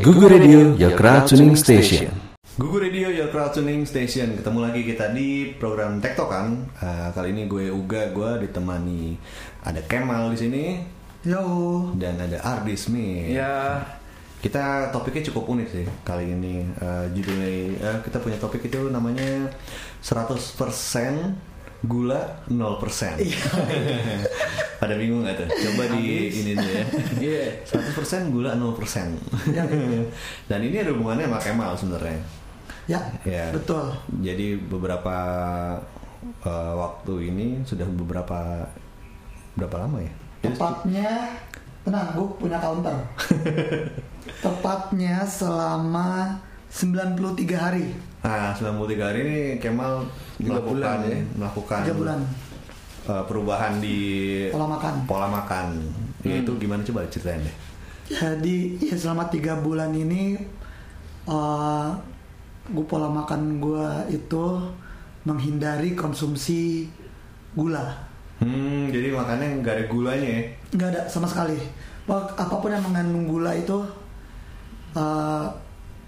Google Radio, your crowd tuning station. Google Radio Your Crowd Tuning Station. Ketemu lagi kita di program Tektokan. Uh, Kali ini gue Uga, gue ditemani Ada Kemal di sini. Yo. Dan ada Ardi Smith. Ya, Kita topiknya cukup unik sih kali ini. Uh, Judulnya, uh, kita punya topik itu namanya 100% gula 0% Pada bingung gak tuh? Coba di ini dulu ya iya. 100% gula 0% Dan ini ada hubungannya sama Kemal sebenarnya Ya, Ya. betul. Jadi beberapa uh, waktu ini sudah beberapa berapa lama ya? Tepatnya, tenang, gue punya counter. Tepatnya selama 93 hari, Nah, 93 hari ini Kemal Tiga melakukan bulan ya? melakukan 3 bulan uh, perubahan di pola makan. pola makan. Ya, itu gimana coba ceritain deh. Jadi, ya selama 3 bulan ini, uh, gue pola makan gue itu menghindari konsumsi gula. Hmm, jadi makannya nggak ada gulanya ya? nggak ada sama sekali Wah, apa pun yang mengandung gula itu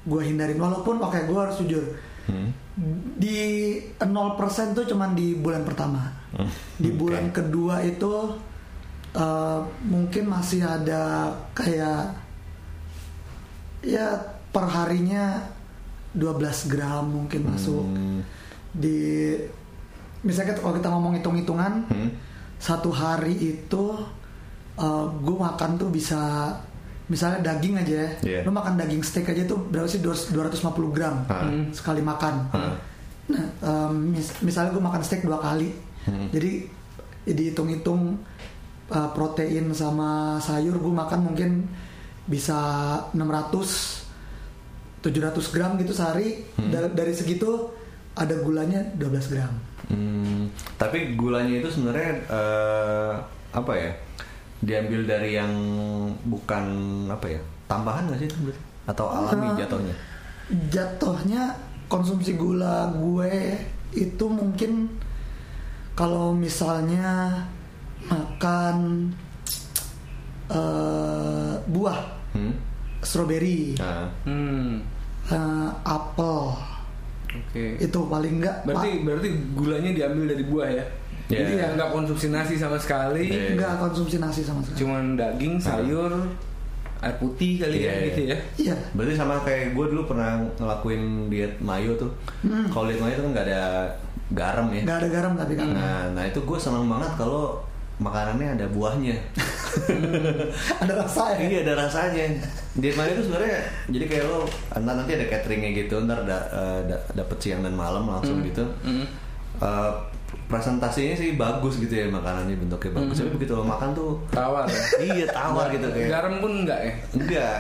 gue hindarin walaupun oke gue harus jujur Hmm. di 0% tuh cuman di bulan pertama Hmm, di bulan kedua itu eh, mungkin masih ada kayak ya perharinya 12 gram mungkin masuk Hmm. di misalnya kalau kita ngomong hitung-hitungan Hmm. satu hari itu gue makan tuh bisa misalnya daging aja ya Iya. lo makan daging steak aja tuh berapa sih 200 250 gram Ah. sekali makan Ah. nah em, mis- misalnya gue makan steak dua kali Hmm. jadi dihitung-hitung uh, protein sama sayur gue makan mungkin bisa 600 700 gram gitu sehari Hmm. Da- dari segitu ada gulanya 12 gram Hmm, tapi gulanya itu sebenarnya eh, apa ya? Diambil dari yang bukan apa ya? Tambahan nggak sih itu berarti? Atau alami Eh, jatuhnya? jatuhnya konsumsi gula gue itu mungkin kalau misalnya makan eh, buah Hmm? strawberry Nah, Hmm. eh, apel Oke. itu paling enggak Berarti berarti gulanya diambil dari buah ya. Iya. Jadi ya nggak konsumsi nasi sama sekali. Iya. enggak konsumsi nasi sama sekali Cuman daging, sayur, air putih kali Iya, ya iya. gitu ya. iya berarti sama kayak gue dulu pernah ngelakuin diet mayo tuh. Kalau diet mayo itu kan nggak ada garam ya. nggak ada garam tapi kan Nah, nah itu gue senang banget kalau makanannya ada buahnya. ada rasa ya Iya ada rasanya. Diet mayo itu sebenarnya jadi kayak lo ntar nanti ada cateringnya gitu, ntar da, eh, da- dapet siang dan malam langsung gitu. Hmm. Eh, presentasinya sih bagus gitu ya makanannya bentuknya bagus. Tapi begitu lo makan tuh Tawar ya. iya tawar gitu kayak. Garam pun enggak ya. Enggak.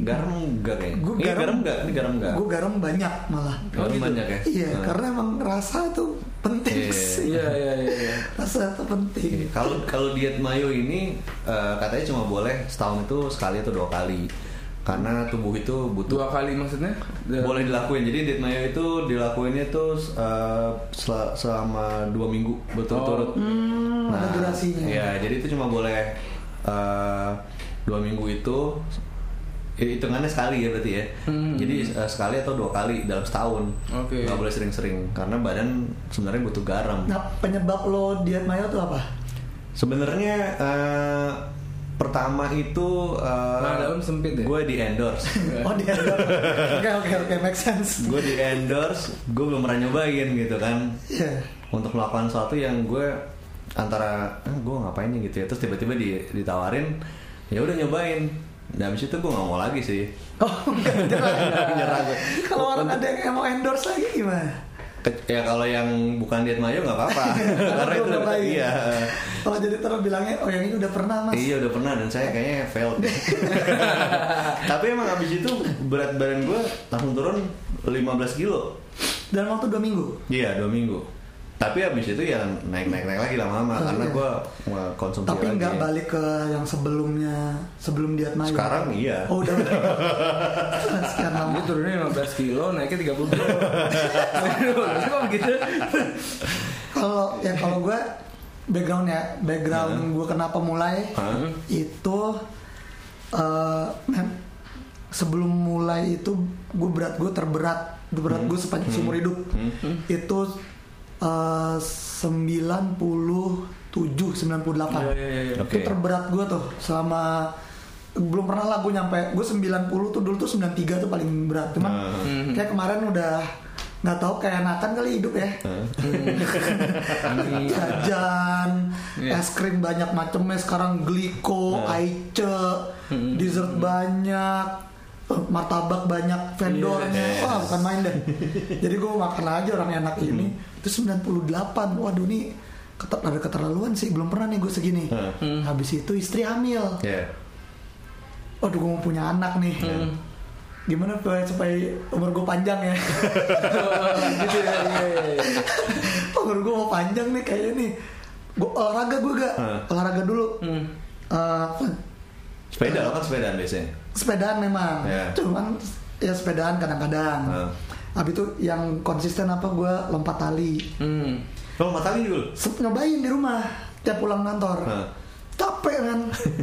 Garam enggak kayak. Gue Ini garam enggak, ini garam enggak. gue garam banyak malah Garam banyak ya. iya Nah. karena emang rasa tuh penting Iya. sih Iya iya iya. iya. rasa tuh penting Iya, Kalau kalau diet mayo ini eh, katanya cuma boleh setahun itu sekali atau dua kali. Karena tubuh itu butuh Dua kali maksudnya? Boleh dilakuin. Jadi diet mayo itu dilakuinnya tuh uh, sel- selama dua minggu berturut-turut. Hmm, ada durasinya. ya jadi itu cuma boleh uh, dua minggu itu ya, hitungannya sekali ya berarti ya. Hmm. jadi uh, sekali atau dua kali dalam setahun. Oke. nggak boleh sering-sering. Karena badan sebenarnya butuh garam. Nah penyebab lo diet mayo tuh apa? Sebenarnya uh, pertama itu uh, Nah, daun sempit ya? gue di endorse oh diet oke oke oke make sense. Gue di endorse gue belum pernah nyobain gitu kan. Iya. Untuk melakukan sesuatu yang gue antara eh, gue ngapain nih? gitu ya. Terus tiba-tiba di- ditawarin ya udah nyobain. Nah habis itu gue nggak mau lagi sih. Oh enggak gue. kalau orang ada yang mau endorse lagi gimana ya kalau yang bukan diet mayo nggak apa-apa. Karena itu nyobain. iya. Oh jadi terus bilangnya oh yang ini udah pernah mas. Iya udah pernah dan saya kayaknya failed tapi emang abis itu berat badan gue langsung turun 15 kilo. Dalam waktu dua minggu? Iya dua minggu tapi abis itu ya naik naik naik lagi lama-lama Oh, karena iya. gue konsumsi tapi lagi. nggak balik ke yang sebelumnya sebelum diet mayo sekarang iya. Oh udah udah. Sekian lama Dia turunnya 15 kilo, naiknya 30 kilo. Kok begitu? kalau ya kalau gue background ya background gue kenapa mulai Hah? itu eh, mem- sebelum mulai itu gue berat gue terberat. Berat gue sepanjang seumur hidup. Itu eh, 97 98 Iya, iya, iya. itu terberat gue tuh selama belum pernah lah gue nyampe. Gue 90 tuh dulu tuh 93 tuh paling berat. Cuman Hmm. kayak kemarin udah nggak tahu kayak enakan kali hidup ya. Jajan Iya. es krim banyak macamnya sekarang gliko aice Hmm. dessert banyak eh, martabak banyak vendornya Yes. wah bukan main deh. Jadi gue makan aja orang enak ini itu 98 waduh nih keter- ada keterlaluan sih belum pernah nih gue segini Hmm. habis itu istri hamil Ya. waduh gue mau punya anak nih gimana supaya, supaya umur gue panjang ya gitu ya. iya, iya. umur gue mau panjang nih kayaknya nih gue olahraga gue gak Hmm. olahraga dulu Hmm. Eh, Sepeda lo kan sepedaan biasanya. sepedaan memang Ya. cuman ya sepedaan kadang-kadang Hmm. Habis itu yang konsisten apa gue lompat tali Hmm. Lo empat kali dulu. Sep- nyobain di rumah tiap pulang kantor Hmm. capek kan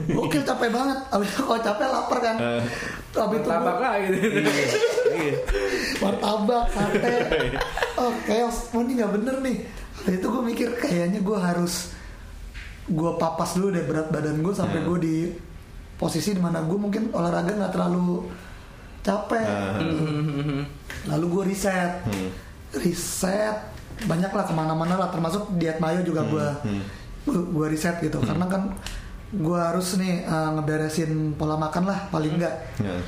gokil capek banget abis itu kalau capek lapar kan Hmm. abis itu Martabak gua- lah gitu. Iya. martabak sate oh chaos oh ini nggak bener nih Habis itu gue mikir kayaknya gue harus gue papas dulu deh berat badan gue sampai Hmm. gue di posisi di mana gue mungkin olahraga nggak terlalu capek Hmm. lalu gue riset Hmm. riset banyak lah ke mana-mana lah termasuk diet mayo juga gue hmm. gue riset gitu karena kan gue harus nih eh, ngeberesin pola makan lah paling enggak Ya.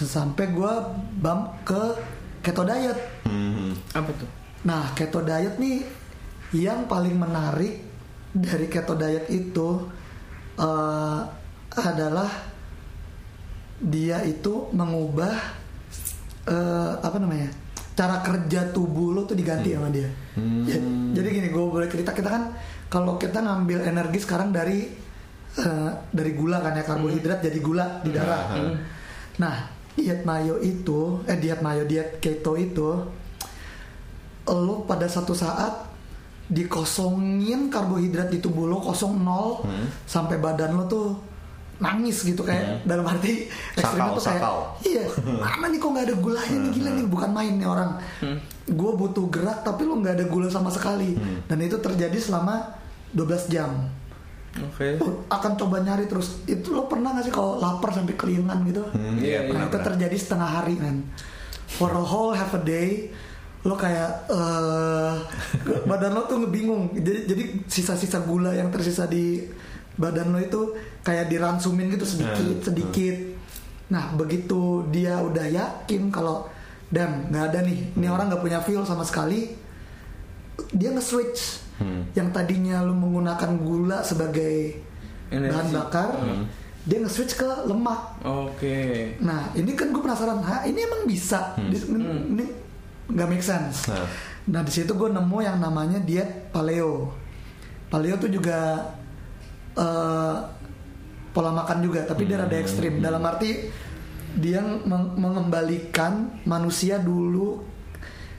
sampai gue bump ke keto diet Hmm. Apa tuh? nah keto diet nih yang paling menarik dari keto diet itu eh, adalah dia itu mengubah eh, apa namanya cara kerja tubuh lo tuh diganti sama dia. Ja- jadi gini gue boleh cerita kita kan kalau kita ngambil energi sekarang dari eh, dari gula kan ya karbohidrat jadi gula di darah. Hmm. nah diet mayo itu eh diet mayo diet keto itu lo pada satu saat dikosongin karbohidrat di tubuh lo kosong nol Hmm. sampai badan lo tuh nangis gitu kayak dalam arti ekstrimnya tuh kayak sakau. iya mana nih kok nggak ada gulanya nih gila nih bukan main nih orang gue butuh gerak tapi lo nggak ada gula sama sekali dan itu terjadi selama 12 jam Oke. Lo akan coba nyari terus itu lo pernah gak sih kalau lapar sampai keringan gitu Hmm, Iya, Iya, Nah, pernah, itu pernah. terjadi setengah hari kan. For a whole half a day, lo kayak eh badan lo tuh ngebingung. Jadi jadi sisa-sisa gula yang tersisa di badan lo itu kayak diransumin gitu sedikit Hmm. sedikit. Nah begitu dia udah yakin kalau damn nggak ada nih, ini orang nggak punya feel sama sekali, dia nge-switch. Hmm. Yang tadinya lo menggunakan gula sebagai Energi. bahan bakar, dia nge-switch ke lemak. Oke. Nah ini kan gue penasaran, ha ini emang bisa? Di- Ini nggak make sense. Nah. Nah di situ gue nemu yang namanya diet paleo. Paleo tuh juga eh, pola makan juga, tapi dia rada ekstrim. Dalam arti dia meng- mengembalikan manusia dulu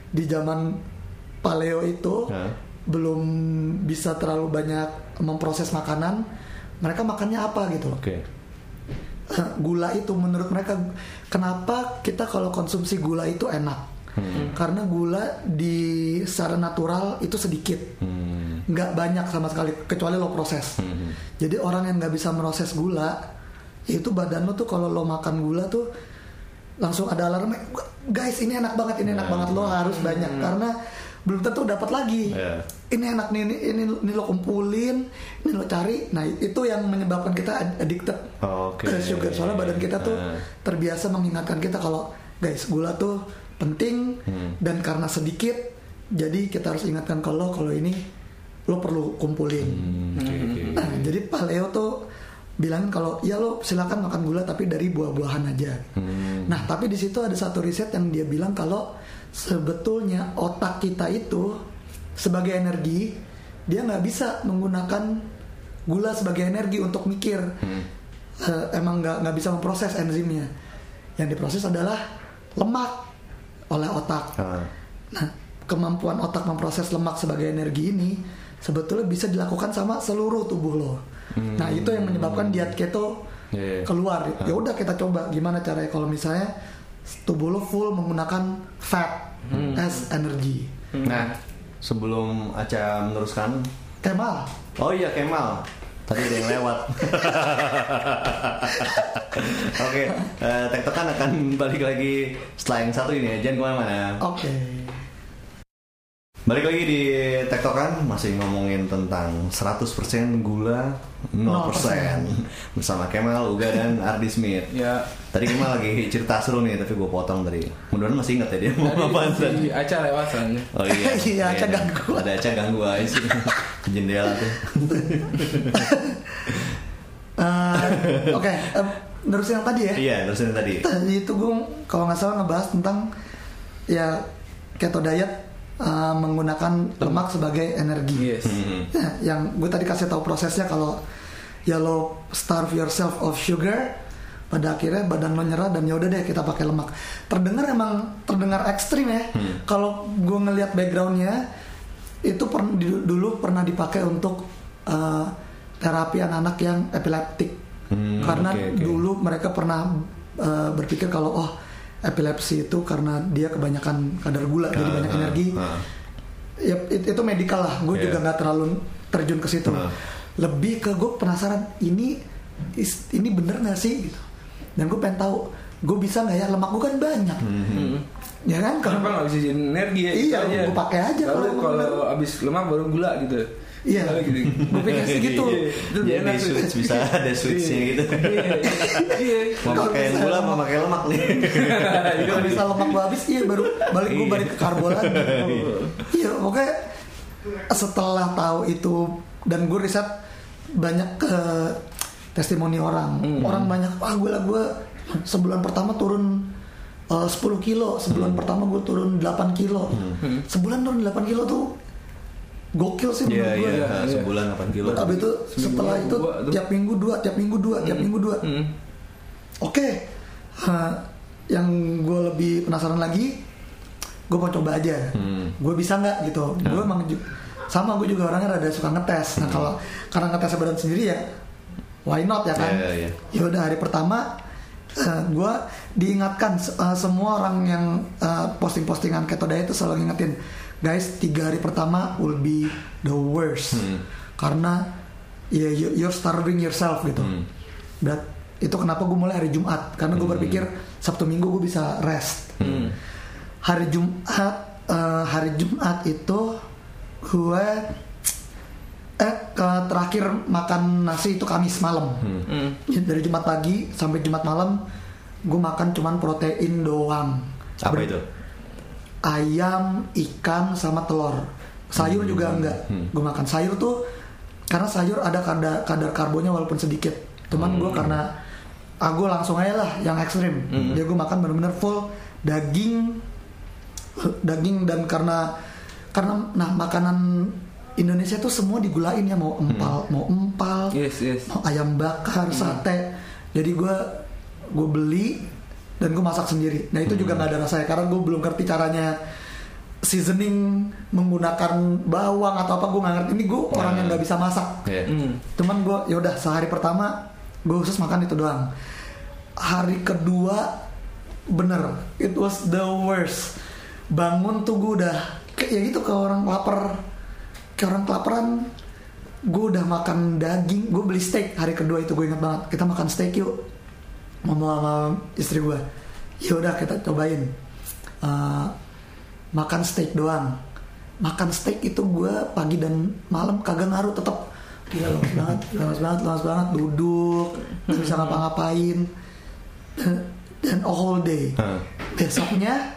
di zaman paleo itu Nah. belum bisa terlalu banyak memproses makanan. Mereka makannya apa gitu? Oke. gula itu menurut mereka kenapa kita kalau konsumsi gula itu enak karena gula di secara natural itu sedikit Hmm. Nggak banyak sama sekali kecuali lo proses Hmm. jadi orang yang nggak bisa meroses gula itu badan lo tuh kalau lo makan gula tuh langsung ada alarm guys ini enak banget ini enak Ya. banget lo harus banyak karena belum tentu dapat lagi Ya. ini enak nih ini, ini ini lo kumpulin ini lo cari nah itu yang menyebabkan kita ad- addicted Oke. ke sugar soalnya badan kita tuh Ah. terbiasa mengingatkan kita kalau guys gula tuh penting Hmm. dan karena sedikit jadi kita harus ingatkan kalau kalau ini lo perlu kumpulin Hmm, oke, oke. Nah, jadi paleo tuh bilangin kalau ya lo silakan makan gula tapi dari buah-buahan aja. Hmm. Nah, tapi di situ ada satu riset yang dia bilang kalau sebetulnya otak kita itu sebagai energi dia nggak bisa menggunakan gula sebagai energi untuk mikir. Eh, emang nggak nggak bisa memproses enzimnya. Yang diproses adalah lemak oleh otak. Ah. Nah, kemampuan otak memproses lemak sebagai energi ini sebetulnya bisa dilakukan sama seluruh tubuh lo. Nah, itu yang menyebabkan diet keto Iya, iya. keluar. Ya udah kita coba gimana caranya. Kalau misalnya tubuh lo full menggunakan fat Hmm. as energy. Nah, sebelum Aca meneruskan, Kemal. Oh iya Kemal, tadi ada yang lewat. Oke, eh, tektokan akan balik lagi setelah yang satu ini. Ya, jangan ke mana-mana. oke Balik lagi di tektokan, masih ngomongin tentang 100% gula, 0%. 0%. Bersama Kemal, Uga, dan Ardi Smith. Ya. Tadi Kemal lagi cerita seru nih, tapi gue potong tadi. Mudah-mudahan masih ingat ya dia mau apaan Tadi Aca lewat soalnya. Oh iya, Iya, Aca ganggu. Ada Aca ganggu aja sih. Ke jendela tuh. Eh, oke em, nerusin yang tadi ya iya, terusin tadi. tadi itu gue kalau nggak salah ngebahas tentang ya keto diet uh, menggunakan lemak sebagai energi. Yes. Hmm. Ya, yang gue tadi kasih tahu prosesnya kalau ya lo starve yourself of sugar, pada akhirnya badan lo nyerah dan ya udah deh kita pakai lemak. Terdengar emang terdengar ekstrim ya. Hmm. Kalau gue ngelihat backgroundnya itu per- di- dulu pernah dipakai untuk uh, terapi anak-anak yang epileptik. Hmm, Karena oke, oke. dulu mereka pernah uh, berpikir kalau oh epilepsi itu karena dia kebanyakan kadar gula jadi Ah, banyak ah, energi ah. ya it- itu medikal lah gue Iya. juga nggak terlalu terjun ke situ Ah. lebih ke gue penasaran ini is- ini bener nggak sih gitu dan gue pengen tahu gue bisa nggak ya lemak gue kan banyak Hmm. ya kan Kenapa kalau nggak bisa jadi energi ya? Iya, gua pakai aja Baru kalau abis lemak baru gula gitu. Iya. Gue pikir sih gitu Iya, Jadi enak sih. switch bisa ada switchnya gitu. Iya, iya. Mau pakai yang gula, lemak. mau pakai lemak nih. kalau bisa lemak gue habis iya baru balik gue Iya. balik ke karbo lagi iya pokoknya setelah tahu itu dan gue riset banyak ke testimoni orang Hmm. orang banyak wah gue lah gue sebulan pertama turun uh, 10 kilo sebulan pertama gue turun 8 kilo sebulan turun 8 kilo tuh gokil sih. Iya, menurut gue iya, iya. sebulan 8 kilo. Abis itu setelah itu tuh. tiap minggu dua, tiap minggu dua, tiap minggu dua. Hmm. Oke, Hah, yang gue lebih penasaran lagi, gue mau coba aja. Hmm. Gue bisa nggak gitu? Gue emang ju- sama gue juga orangnya rada suka ngetes. Nah kalau karena ngetes badan sendiri ya, why not ya kan? Iya, iya. Ya udah hari pertama gue diingatkan eh, semua orang yang eh, posting-postingan keto diet itu selalu ngingetin guys tiga hari pertama will be the worst Hmm. karena ya you- you're starving yourself gitu. Hmm. Berat itu kenapa gue mulai hari Jumat karena gue Hmm. berpikir Sabtu Minggu gue bisa rest. Hmm. Hari Jumat eh, hari Jumat itu gue eh ke terakhir makan nasi itu Kamis malam. Hmm. Ya, dari Jumat pagi sampai Jumat malam gue makan cuman protein doang Apa Ber- itu? Ayam ikan sama telur sayur juga enggak Hmm. gue makan sayur tuh karena sayur ada kadar kadar karbonnya walaupun sedikit cuman Hmm. gue karena ah gue langsung aja lah yang ekstrim Hmm. dia gue makan bener-bener full daging daging dan karena karena nah makanan Indonesia tuh semua digulain ya mau empal Hmm. mau empal Yes, yes. mau ayam bakar sate jadi gue gue beli dan gue masak sendiri. Nah itu juga nggak ada rasanya. Karena gue belum ngerti caranya seasoning menggunakan bawang atau apa gue nggak ngerti. Ini gue orang yang nggak bisa masak. Iya. Hmm. cuman gue ya udah sehari pertama gue khusus makan itu doang. Hari kedua bener. It was the worst. Bangun tuh gue udah kayak ya gitu ke orang lapar. Kayak orang kelaparan. Gue udah makan daging. Gue beli steak. Hari kedua itu gue ingat banget. Kita makan steak yuk ngomong sama istri gue ya udah kita cobain Eh, makan steak doang. Makan steak itu gue pagi dan malam kagak ngaruh tetap gila lemas banget lemas banget lemas banget. Duduk nggak bisa ngapa-ngapain. Dan, dan a whole day. Besoknya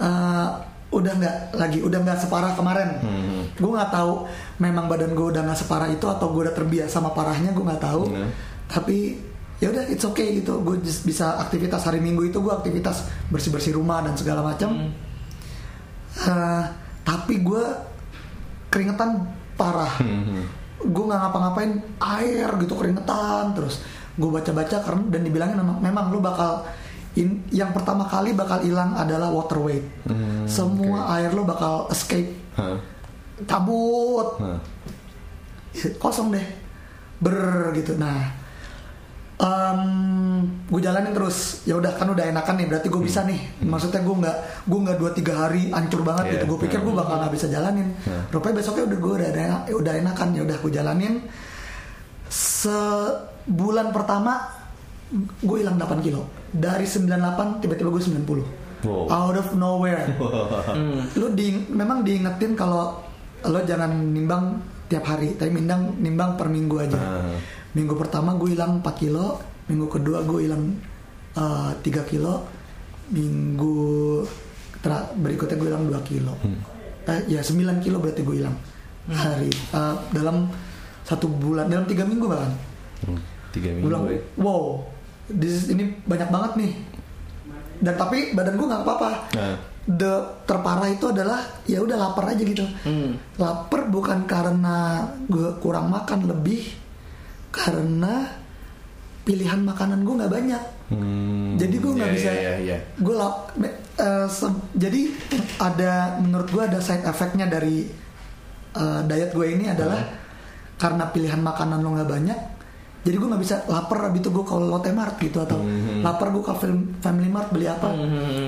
eh, udah nggak lagi udah nggak separah kemarin. Hmm. gue nggak tahu memang badan gue udah nggak separah itu atau gue udah terbiasa sama parahnya gue nggak tahu. Hmm. tapi ya udah it's okay gitu. Gue bisa aktivitas hari minggu itu gue aktivitas bersih bersih rumah dan segala macam. Eh, tapi gue keringetan parah. Hmm. gue nggak ngapa-ngapain air gitu keringetan. Terus gue baca-baca karena dan dibilangin memang, memang lu bakal in- yang pertama kali bakal hilang adalah water weight. Hmm, semua air lu bakal escape. Cabut. Hah. kosong deh. Ber gitu. Nah gue jalanin terus. Ya udah kan udah enakan nih berarti gue bisa nih. Maksudnya gue nggak gue nggak dua tiga hari hancur banget Iya. gitu. Gue pikir gue bakal nggak bisa jalanin. Rupanya besoknya udah gue udah enak, udah enakan. Ya udah gue jalanin. Sebulan pertama gue hilang 8 kilo. Dari 98 tiba-tiba gue 90 Wow. out of nowhere. Lu di memang diingetin kalau lo jangan nimbang tiap hari tapi nimbang nimbang per minggu aja. Ah. Minggu pertama gue hilang 4 kilo minggu kedua gue hilang uh, 3 kilo minggu berikutnya gue hilang 2 kilo. Eh, ya 9 kilo berarti gue hilang hari uh, dalam satu bulan dalam tiga minggu bahkan. Hmm, Tiga gue bilang minggu ya. wow this is- ini banyak banget nih. Dan tapi badan gue nggak apa-apa. Nah. the terparah itu adalah ya udah lapar aja gitu. Lapar bukan karena gue kurang makan lebih karena pilihan makanan gue nggak banyak. Hmm, jadi gue nggak iya, bisa iya, iya. gue lap me- eh, jadi ada menurut gue ada side effectnya dari eh, diet gue ini adalah karena pilihan makanan lo nggak banyak jadi gue nggak bisa lapar abis itu gue ke Lotte Mart gitu atau lapar gue ke Fam- Family Mart beli apa.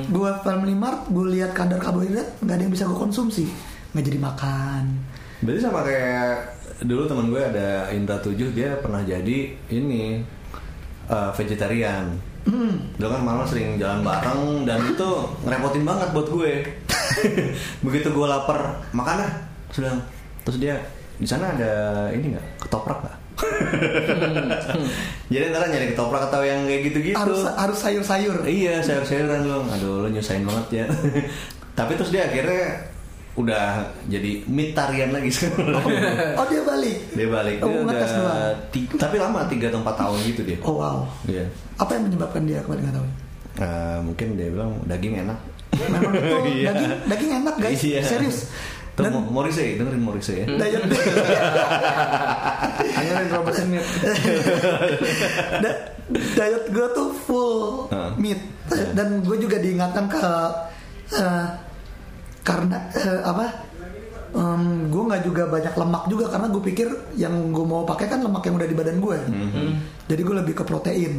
Gue Family Mart gue lihat kadar karbohidrat nggak ada yang bisa gue konsumsi. Nggak jadi makan. Berarti sama kayak dulu teman gue ada Indra 7 dia pernah jadi ini eh, vegetarian. Dulu kan malam sering jalan bareng dan itu ngerepotin banget buat gue. Begitu gue lapar, makan ah. Sudah. Terus dia di sana ada ini nggak ketoprak nggak? Jadi antara nyari ketoprak atau yang kayak gitu-gitu. harus harus sayur-sayur Iya sayur-sayuran lu Aduh lu nyusahin banget ya Tapi terus dia akhirnya Udah jadi mitarian lagi sekarang. Oh. Dia balik? Dia balik. Oh, Dia udah doang. ti- Tapi lama 3 atau 4 tahun gitu dia. Oh wow. Iya. Apa yang menyebabkan dia kemarin nggak tahu Eh, Mungkin dia bilang daging enak. Memang betul. Iya. daging daging enak guys. Iya. serius. Tuh, dan Mo- Morrissey, dengerin Morrissey ya. Diet Dengerin Robert Smith. Da- diet gue tuh full Heeh. meat. Dan gue juga diingatkan ke eh, karena eh, apa em, gue nggak juga banyak lemak juga karena gue pikir yang gue mau pakai kan lemak yang udah di badan gue jadi gue lebih ke protein.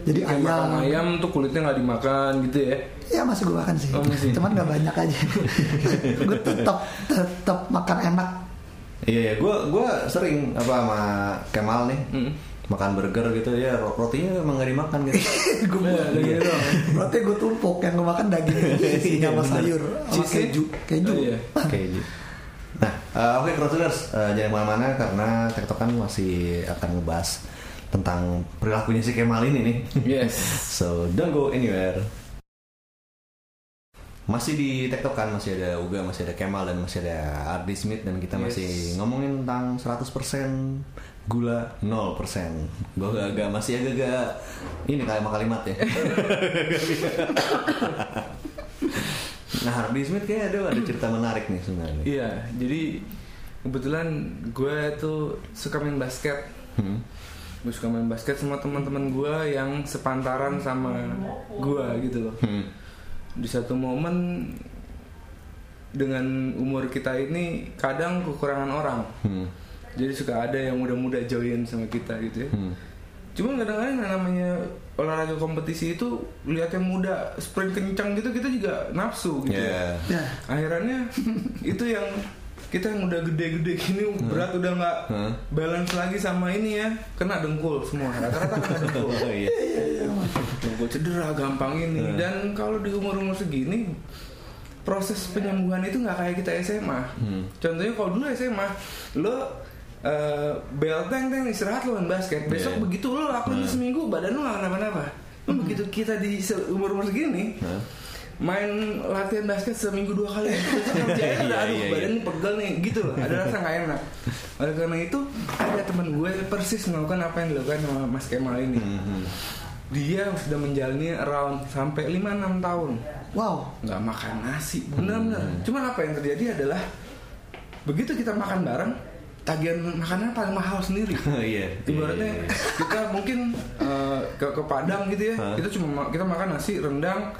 Jadi Kayak makan ayam ayam tuh kulitnya nggak dimakan gitu ya. ya masih gue makan sih. Oh, masih. cuman nggak banyak aja. Gue tetap tetap makan enak. Iya, iya. Gue gua sering apa sama Kemal nih. Hmm. Makan burger gitu ya ro- rotinya emang gak dimakan gitu. gue Iya, daging doang. berarti gue tumpuk yang gue makan daging isinya sama Iya, sayur sama keju keju Oh, iya. Keju. Nah, eh, oke Crowdtuners, eh, jangan ke mana-mana karena Tektokan masih akan ngebahas tentang perilakunya si Kemal ini nih. Yes. So don't go anywhere. Masih di Tektokan, masih ada Uga, masih ada Kemal dan masih ada Ardi Smith dan kita Yes. masih ngomongin tentang 100% gula 0%. Gue agak masih agak-agak ini kalimat-kalimat ya. nah, Ardi Smith kayaknya ada ada cerita menarik nih sebenarnya. Iya, jadi kebetulan gue tuh suka main basket. Hmm. Gue suka main basket sama teman-teman gue yang sepantaran sama gue gitu loh. Hmm. Di satu momen dengan umur kita ini kadang kekurangan orang. Hmm. Jadi suka ada yang muda-muda join sama kita gitu ya. Hmm. Cuma kadang-kadang yang namanya olahraga kompetisi itu lihat yang muda sprint kencang gitu kita juga nafsu gitu. Yeah. ya Akhirnya itu yang kita yang udah gede-gede gini berat udah nggak Hmm. balance lagi sama ini ya kena dengkul semua rata-rata kena dengkul Oh, iya. dengkul cedera gampang ini Hmm. dan kalau di umur-umur segini proses penyembuhan itu nggak kayak kita SMA Hmm. contohnya kalau dulu SMA lo eh, bel teng teng istirahat lo main basket. Besok Yeah. begitu lo lakuin Hmm. seminggu badan lo nggak kenapa-napa. Lo begitu kita di umur umur segini Hah? main latihan basket seminggu dua kali. Besok kerjain Iya, udah aduh iya, badan iya. pegel nih gitu loh. Ada rasa nggak enak. Oleh karena itu ada teman gue persis melakukan apa yang dilakukan sama Mas Kemal ini. Hmm. dia sudah menjalani around sampai 5-6 tahun. Wow. Nggak makan nasi benar-benar. Cuman apa yang terjadi adalah begitu kita makan bareng tagihan makannya paling mahal sendiri Oh, iya. ibaratnya Iya, iya, iya. kita mungkin eh, ke ke Padang gitu ya Hah? kita cuma ma- kita makan nasi rendang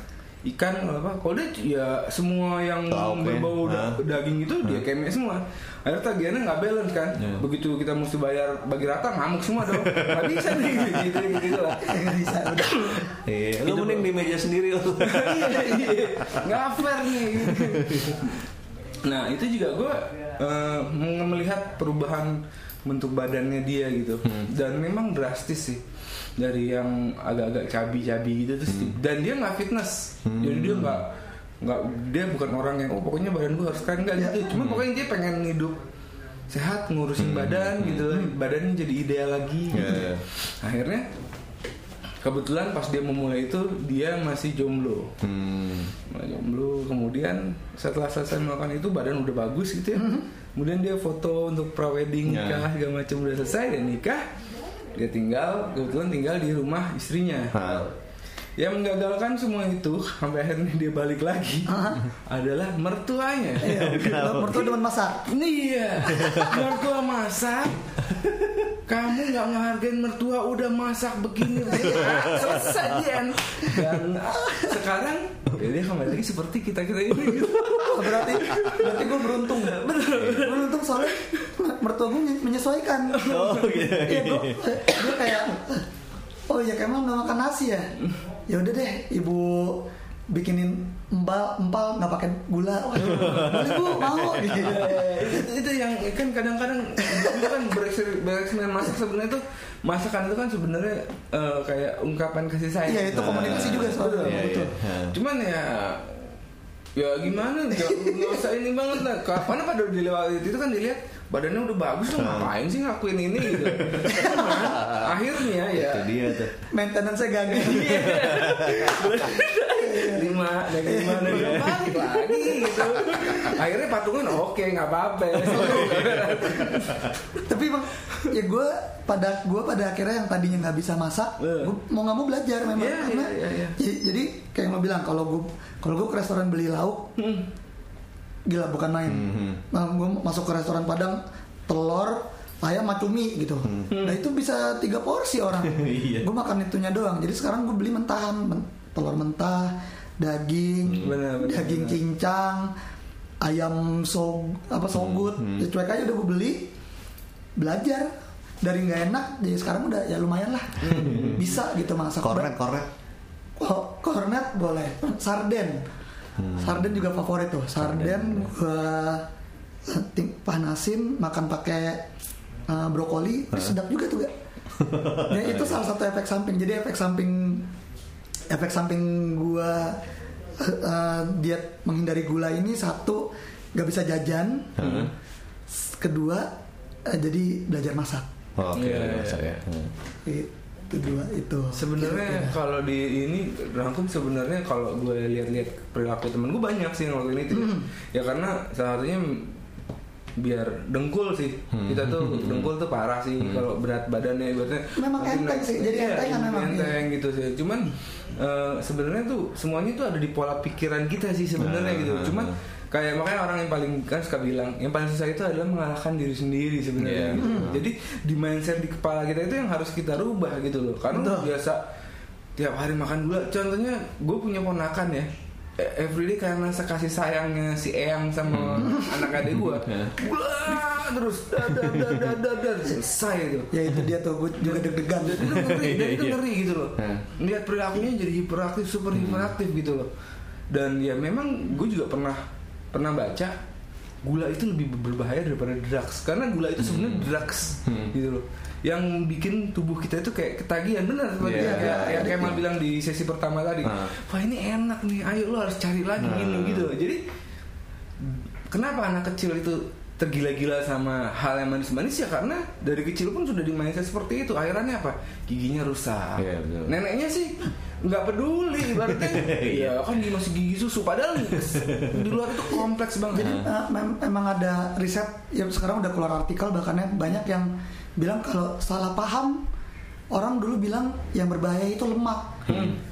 ikan apa kalau dia ya semua yang Lauk ya. berbau da- Hah? daging itu dia kemek semua akhirnya tagihannya nggak balance kan Iya. begitu kita mesti bayar bagi rata ngamuk semua dong nggak bisa nih gitu gitu, gitu lah Nggak bisa udah Iya, lu mending di meja sendiri lu. Iya, iya. nggak fair nih nah itu juga gue eh, melihat perubahan bentuk badannya dia gitu. Dan memang drastis sih. Dari yang agak-agak cabi-cabi gitu terus dan dia nggak fitness. Jadi dia nggak nggak dia bukan orang yang oh pokoknya badan gue harus keren. Nggak gitu. Cuma pokoknya dia pengen hidup sehat ngurusin badan gitu. Badannya jadi ideal lagi Iya, iya. akhirnya kebetulan pas dia memulai itu dia masih jomblo Hmm. Nah, jomblo kemudian setelah selesai melakukan itu badan udah bagus gitu ya kemudian dia foto untuk prawedding Ya. nikah segala macam udah selesai dan nikah dia tinggal kebetulan tinggal di rumah istrinya Hah. Yang menggagalkan semua itu sampai akhirnya dia balik lagi adalah mertuanya Iya, mertua demen masak. Iya, mertua masak. Kamu nggak ngehargain mertua udah masak begini, begini. Ah, selesai. Dan ah, sekarang ya dia kembali lagi seperti kita kita ini. Gitu. Berarti berarti gue beruntung beruntung soalnya mertua gue menyesuaikan Oh, gitu. iya gue gue kayak oh ya Kemal nggak makan nasi ya ya udah deh ibu bikinin empal empal nggak pakai gula. Boleh bu mau. Gitu. Itu, itu yang kan kadang-kadang itu kan bereksperimen masak sebenarnya itu masakan itu kan sebenarnya eh, kayak ungkapan kasih sayang. iya itu komunikasi juga soalnya. Iya, betul iya. Cuman ya ya gimana? Nggak usah ini banget lah. Karena pada dilewati itu kan dilihat badannya udah bagus lo ngapain sih ngakuin ini gitu? Cuman, akhirnya ya. Itu dia tuh. maintenance nya gagal. Lima dan lima dan lima balik lagi gitu. Akhirnya patungan oke nggak apa-apa. Tapi emang ya gue pada gue pada akhirnya yang tadinya nggak bisa masak Eh. gue mau nggak mau belajar memang. Iya, karena iya, iya, iya. j- jadi kayak yang lo bilang kalau gue kalau gue ke restoran beli lauk Hmm. gila bukan main. Nah, gue masuk ke restoran padang telur ayam sama cumi gitu. Nah itu bisa tiga porsi orang. Iya. gue makan itunya doang. Jadi sekarang gue beli mentahan men- telur mentah daging Benar, benar, daging benar. cincang ayam so apa sogut ya cuek aja udah gue beli belajar dari nggak enak jadi sekarang udah ya lumayan lah bisa gitu masak Kornet, kornet. Oh, kornet boleh. Sarden. Sarden juga favorit tuh. Sarden gua eh, ting- panasin makan pakai eh, brokoli sedap juga tuh gak? Ya itu salah satu efek samping. Jadi efek samping efek samping gua eh, eh, diet menghindari gula ini satu gak bisa jajan. S- Kedua eh, jadi belajar masak. Oh, Oke, Iya, iya, masak ya. iya. Hmm. Itu dua itu. sebenarnya kalau di ini rangkum sebenarnya kalau gue lihat-lihat perilaku temen gue banyak sih ngelakuin itu ya. ya karena salah satunya biar dengkul sih. Kita tuh dengkul tuh parah sih kalau berat badannya. Ibaratnya Memang enteng sih, jadi iya, entengan memang, enteng gitu sih. Cuman eh, sebenarnya tuh semuanya tuh ada di pola pikiran kita sih sebenarnya Nah, gitu. nah, cuman nah. kayak makanya orang yang paling kan suka bilang yang paling susah itu adalah mengalahkan diri sendiri sebenarnya Iya. gitu. jadi di mindset di kepala kita itu yang harus kita rubah gitu loh. Karena Betul. biasa tiap hari makan gula contohnya gue punya ponakan ya everyday karena sekasih sayangnya si Eyang sama anak adik gue Ya. gula terus dadar dadar dadar selesai itu Ya itu dia tuh gue juga deg-degan. jadi itu ngeri dan itu Iya. ngeri gitu loh Hmm. lihat perilakunya jadi hiperaktif super hiperaktif gitu loh dan ya memang gue juga pernah pernah baca gula itu lebih berbahaya daripada drugs karena gula itu sebenarnya drugs Hmm. gitu loh yang bikin tubuh kita itu kayak ketagihan. Benar seperti Iya, yang, iya, yang iya. Kemal bilang di sesi pertama tadi. Ah. wah ini enak nih. Ayo lo harus cari lagi Nah. gini gitu jadi kenapa anak kecil itu tergila-gila sama hal yang manis-manis? Ya karena dari kecil pun sudah dimainkan seperti itu. Akhirnya apa? Giginya rusak. Iya, betul. neneknya sih nggak peduli ibaratnya. Ya kan dia masih gigi susu. Padahal di luar itu kompleks banget. Jadi uh, mem- memang ada riset ya sekarang udah keluar artikel bahkan ya banyak yang bilang kalau salah paham orang dulu bilang yang berbahaya itu lemak.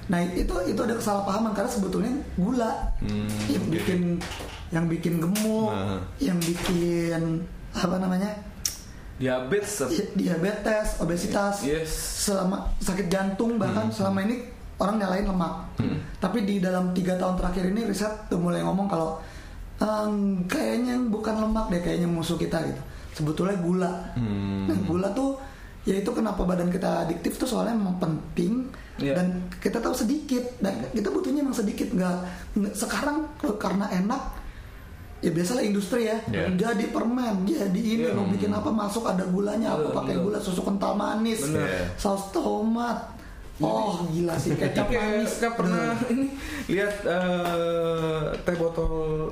Nah itu itu ada kesalahpahaman karena sebetulnya gula Hmm, yang bikin yang bikin gemuk, Nah. yang bikin apa namanya diabetes di- diabetes, obesitas, yes selama sakit jantung bahkan selama ini orang nyalain lemak. Tapi di dalam tiga tahun terakhir ini riset tuh mulai ngomong kalau "Ehm, kayaknya bukan lemak deh, kayaknya musuh kita gitu. Sebetulnya gula. Nah, gula tuh ya itu kenapa badan kita adiktif tuh soalnya memang penting Iya. dan kita tahu sedikit dan kita butuhnya emang sedikit nggak nggak- sekarang karena enak ya biasalah industri ya Iya. jadi permen jadi ini Iya. lo bikin apa masuk ada gulanya apa Betul, pakai gula susu kental manis Bener. saus tomat oh gila sih kecap kayak manis nggak pernah ini lihat eh, teh botol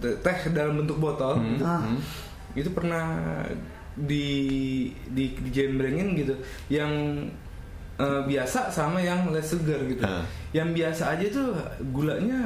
teh dalam bentuk botol gitu. Ah. Itu pernah di di dijembrengin gitu yang eh, biasa sama yang less sugar gitu Ah. yang biasa aja tuh gulanya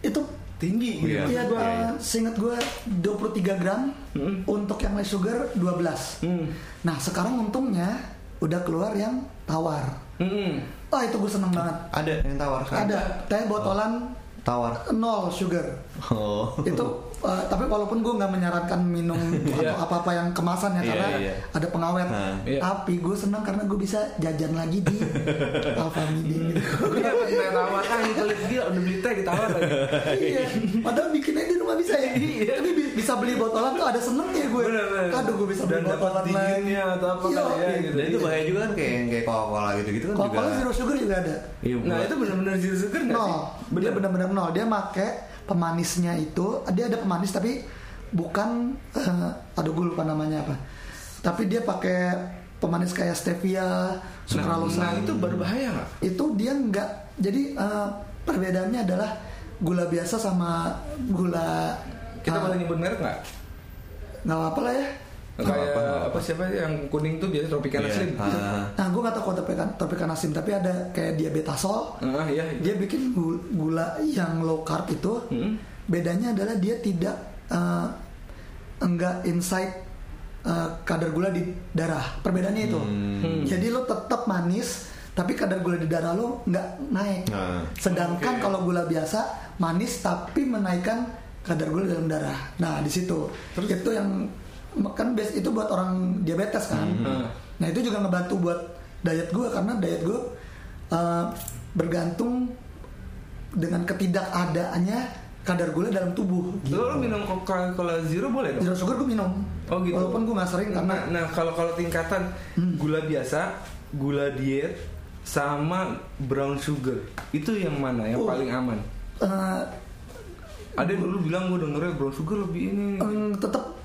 itu tinggi gitu Iya. ya Maksud gua. uh, seingat gue 23 gram Mm. untuk yang less sugar 12 Hmm. nah sekarang untungnya udah keluar yang tawar Mm-mm. Wah itu gue seneng banget Ada yang tawar kan? ada teh botolan Tawar. nol sugar Oh. itu uh, tapi walaupun gue nggak menyarankan minum Iya. atau apa apa yang kemasan ya Iya, karena iya. ada pengawet Nah. Iya. tapi gue senang karena gue bisa jajan lagi di Alfamidi. Iya, teh tawar kan pelit gila udah beli teh ditawar lagi. iya padahal bikinnya di rumah bisa ya tapi bi- bisa beli botolan tuh ada senengnya gue aduh gue bisa beli Dan dapat botolan lagi atau apa Iya, kali ya, iya. gitu. Dan itu bahaya juga kan kayak kayak Coca-Cola gitu-gitu kan juga. Coca-Cola zero sugar juga ada Iya, Nah itu benar-benar zero sugar nggak nol sih? dia benar-benar nol dia make pemanisnya itu dia ada pemanis tapi bukan eh, aduh gue lupa namanya apa tapi dia pakai pemanis kayak stevia sukralosa Nah itu berbahaya nggak? itu dia nggak jadi eh, perbedaannya adalah gula biasa sama gula Kita boleh nyebut merek nggak? nggak apa lah ya Kayak apa, apa, apa. siapa yang kuning tuh biasa Tropicana Iya. Slim. Ah. nah gue nggak tahu kalau topika tropicana sim tapi ada kayak diabetasol Ah iya. dia bikin gu- gula yang low carb itu Hmm. Bedanya adalah dia tidak eh, enggak inside eh, kadar gula di darah perbedaannya itu Hmm. jadi lo tetap manis tapi kadar gula di darah lo nggak naik Nah. sedangkan Oke. kalau gula biasa manis tapi menaikkan kadar gula dalam darah nah di situ itu yang kan bias- itu buat orang diabetes kan Hmm. nah itu juga ngebantu buat diet gue karena diet gue eh, bergantung dengan ketidakadaannya kadar gula dalam tubuh Lo, lo minum Coca-Cola Zero boleh dong? Zero sugar gue minum. Oh gitu. Walaupun gue nggak sering karena Nah, nah kalau kalau tingkatan gula biasa, gula diet, sama brown sugar, itu yang mana yang Oh. paling aman? eh, Ada yang dulu bilang gue dengernya brown sugar lebih ini. em, tetap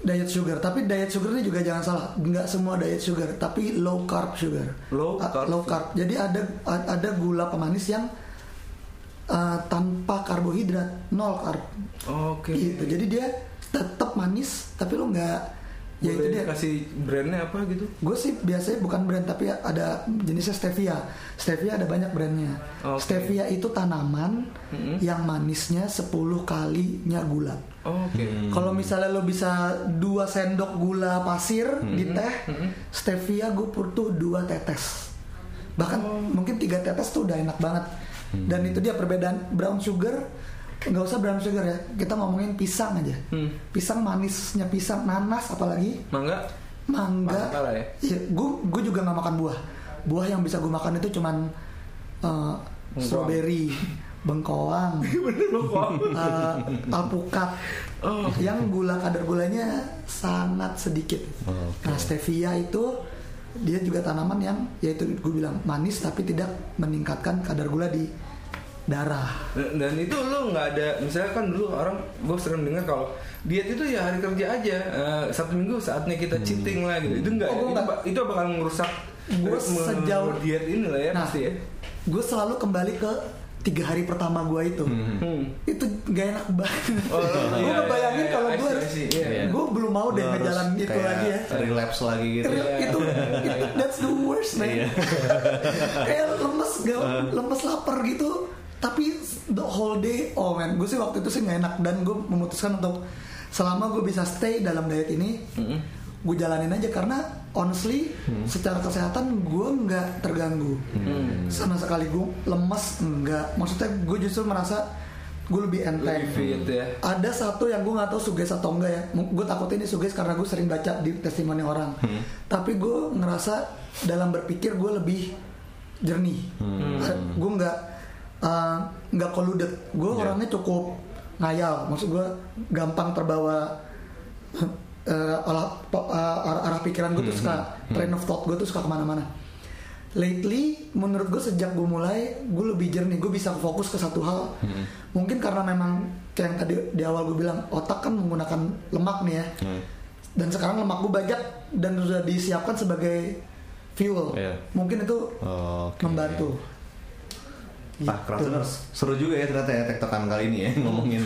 diet sugar. Tapi diet sugar ini juga jangan salah. Nggak semua diet sugar, tapi low carb sugar. Low Ah, carb low carb. Jadi ada ada gula pemanis yang eh, tanpa karbohidrat, nol carb. Oke. Gitu. Jadi dia tetap manis, tapi lo nggak ya itu dia. kasih brandnya apa gitu? Gue sih biasanya bukan brand tapi ada jenisnya stevia. Stevia ada banyak brandnya. Oke. Stevia itu tanaman Mm-mm. yang manisnya 10 kalinya gula. Oke. Kalau misalnya lo bisa dua sendok gula pasir di teh, stevia gue butuh dua tetes. Bahkan Oh. mungkin tiga tetes tuh udah enak banget. Dan itu dia perbedaan brown sugar nggak usah brown sugar ya kita ngomongin pisang aja Hmm. pisang manisnya pisang nanas apalagi Mangga? mangga ya. gue gue juga nggak makan buah buah yang bisa gue makan itu cuman uh, strawberry bengkoang uh, alpukat Oh. yang gula kadar gulanya sangat sedikit Oke. nah stevia itu dia juga tanaman yang yaitu gue bilang manis tapi tidak meningkatkan kadar gula di darah Dan, dan itu lo nggak ada, misalnya kan dulu orang gue sering dengar kalau diet itu ya hari kerja aja, eh, satu minggu saatnya kita cheating lah gitu. Itu enggak, Oh, gua itu, itu bakal merusak ritme sejauh- diet ini lah ya nah pasti ya. gue selalu kembali ke tiga hari pertama gue itu. Hmm. itu gak enak banget. Oh, gue iya, ngebayangin iya, kalau iya, gue harus iya. gue belum mau deh ngejalan itu lagi ya. relapse lagi gitu. Itu, itu that's the worst man. Iya. kayak lemes gak lemes lapar gitu. Tapi the whole day oh man. Gue sih waktu itu sih nggak enak. Dan gue memutuskan untuk selama gue bisa stay dalam diet ini gue jalanin aja karena honestly secara kesehatan gue nggak terganggu sama sekali gue lemes enggak maksudnya gue justru merasa gue lebih enteng Lebih fit ya. ada satu yang gue nggak tahu suges atau enggak ya gue takut ini suges karena gue sering baca di testimoni orang tapi gue ngerasa dalam berpikir gue lebih jernih. Gue nggak uh, nggak colluded. Gue Iya. orangnya cukup ngayal. Maksud gue gampang terbawa uh, olah uh, arah, arah pikiran gue tuh suka train of thought gue tuh suka ke mana-mana. Lately, menurut gue sejak gue mulai, gue lebih jernih. Gue bisa fokus ke satu hal. Mungkin karena memang kayak yang tadi di awal gue bilang otak kan menggunakan lemak nih ya. Hmm. Dan sekarang lemak gue banyak dan sudah disiapkan sebagai fuel. Iya. Mungkin itu Oke. membantu. Ah, Gitu. Seru juga ya ternyata ya tektokan kali ini ya ngomongin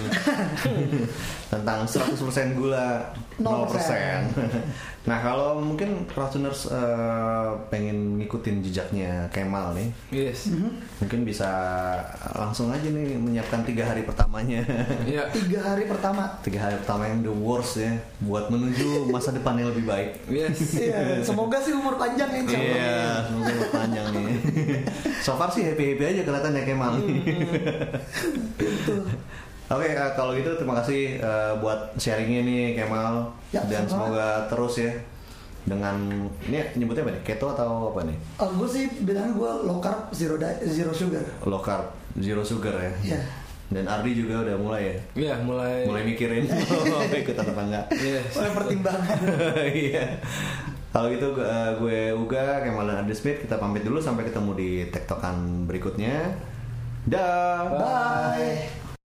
tentang 100% gula 0%. 0%. nah, kalau mungkin Kratuners eh, pengen ngikutin jejaknya Kemal nih, Yes. mungkin bisa langsung aja nih menyiapkan tiga hari pertamanya. Iya. Tiga hari pertama. tiga hari pertama yang the worst ya buat menuju masa depan yang lebih baik. Yes. Iya, semoga sih umur panjang Allah. Iya, semoga berpanjang nih. so far sih happy happy aja kelihatan ya Kemal. Itu. Oke, eh, kalau gitu terima kasih eh, buat sharingnya nih Kemal Ya, dan sama-sama. semoga terus ya dengan ini nyebutnya apa nih? Keto atau apa nih? Oh, gue sih bilangnya gue low carb zero diet, zero sugar. Low carb, zero sugar ya. Iya. Dan Ardi juga udah mulai ya. Iya, mulai. Mulai mikirin mau ikutan apa enggak. Yes. Oleh pertimbangan. Iya. Kalau gitu gue, eh, gue Uga, Kemal dan Ardi Smith kita pamit dulu sampai ketemu di tektokan berikutnya. Dah. Bye.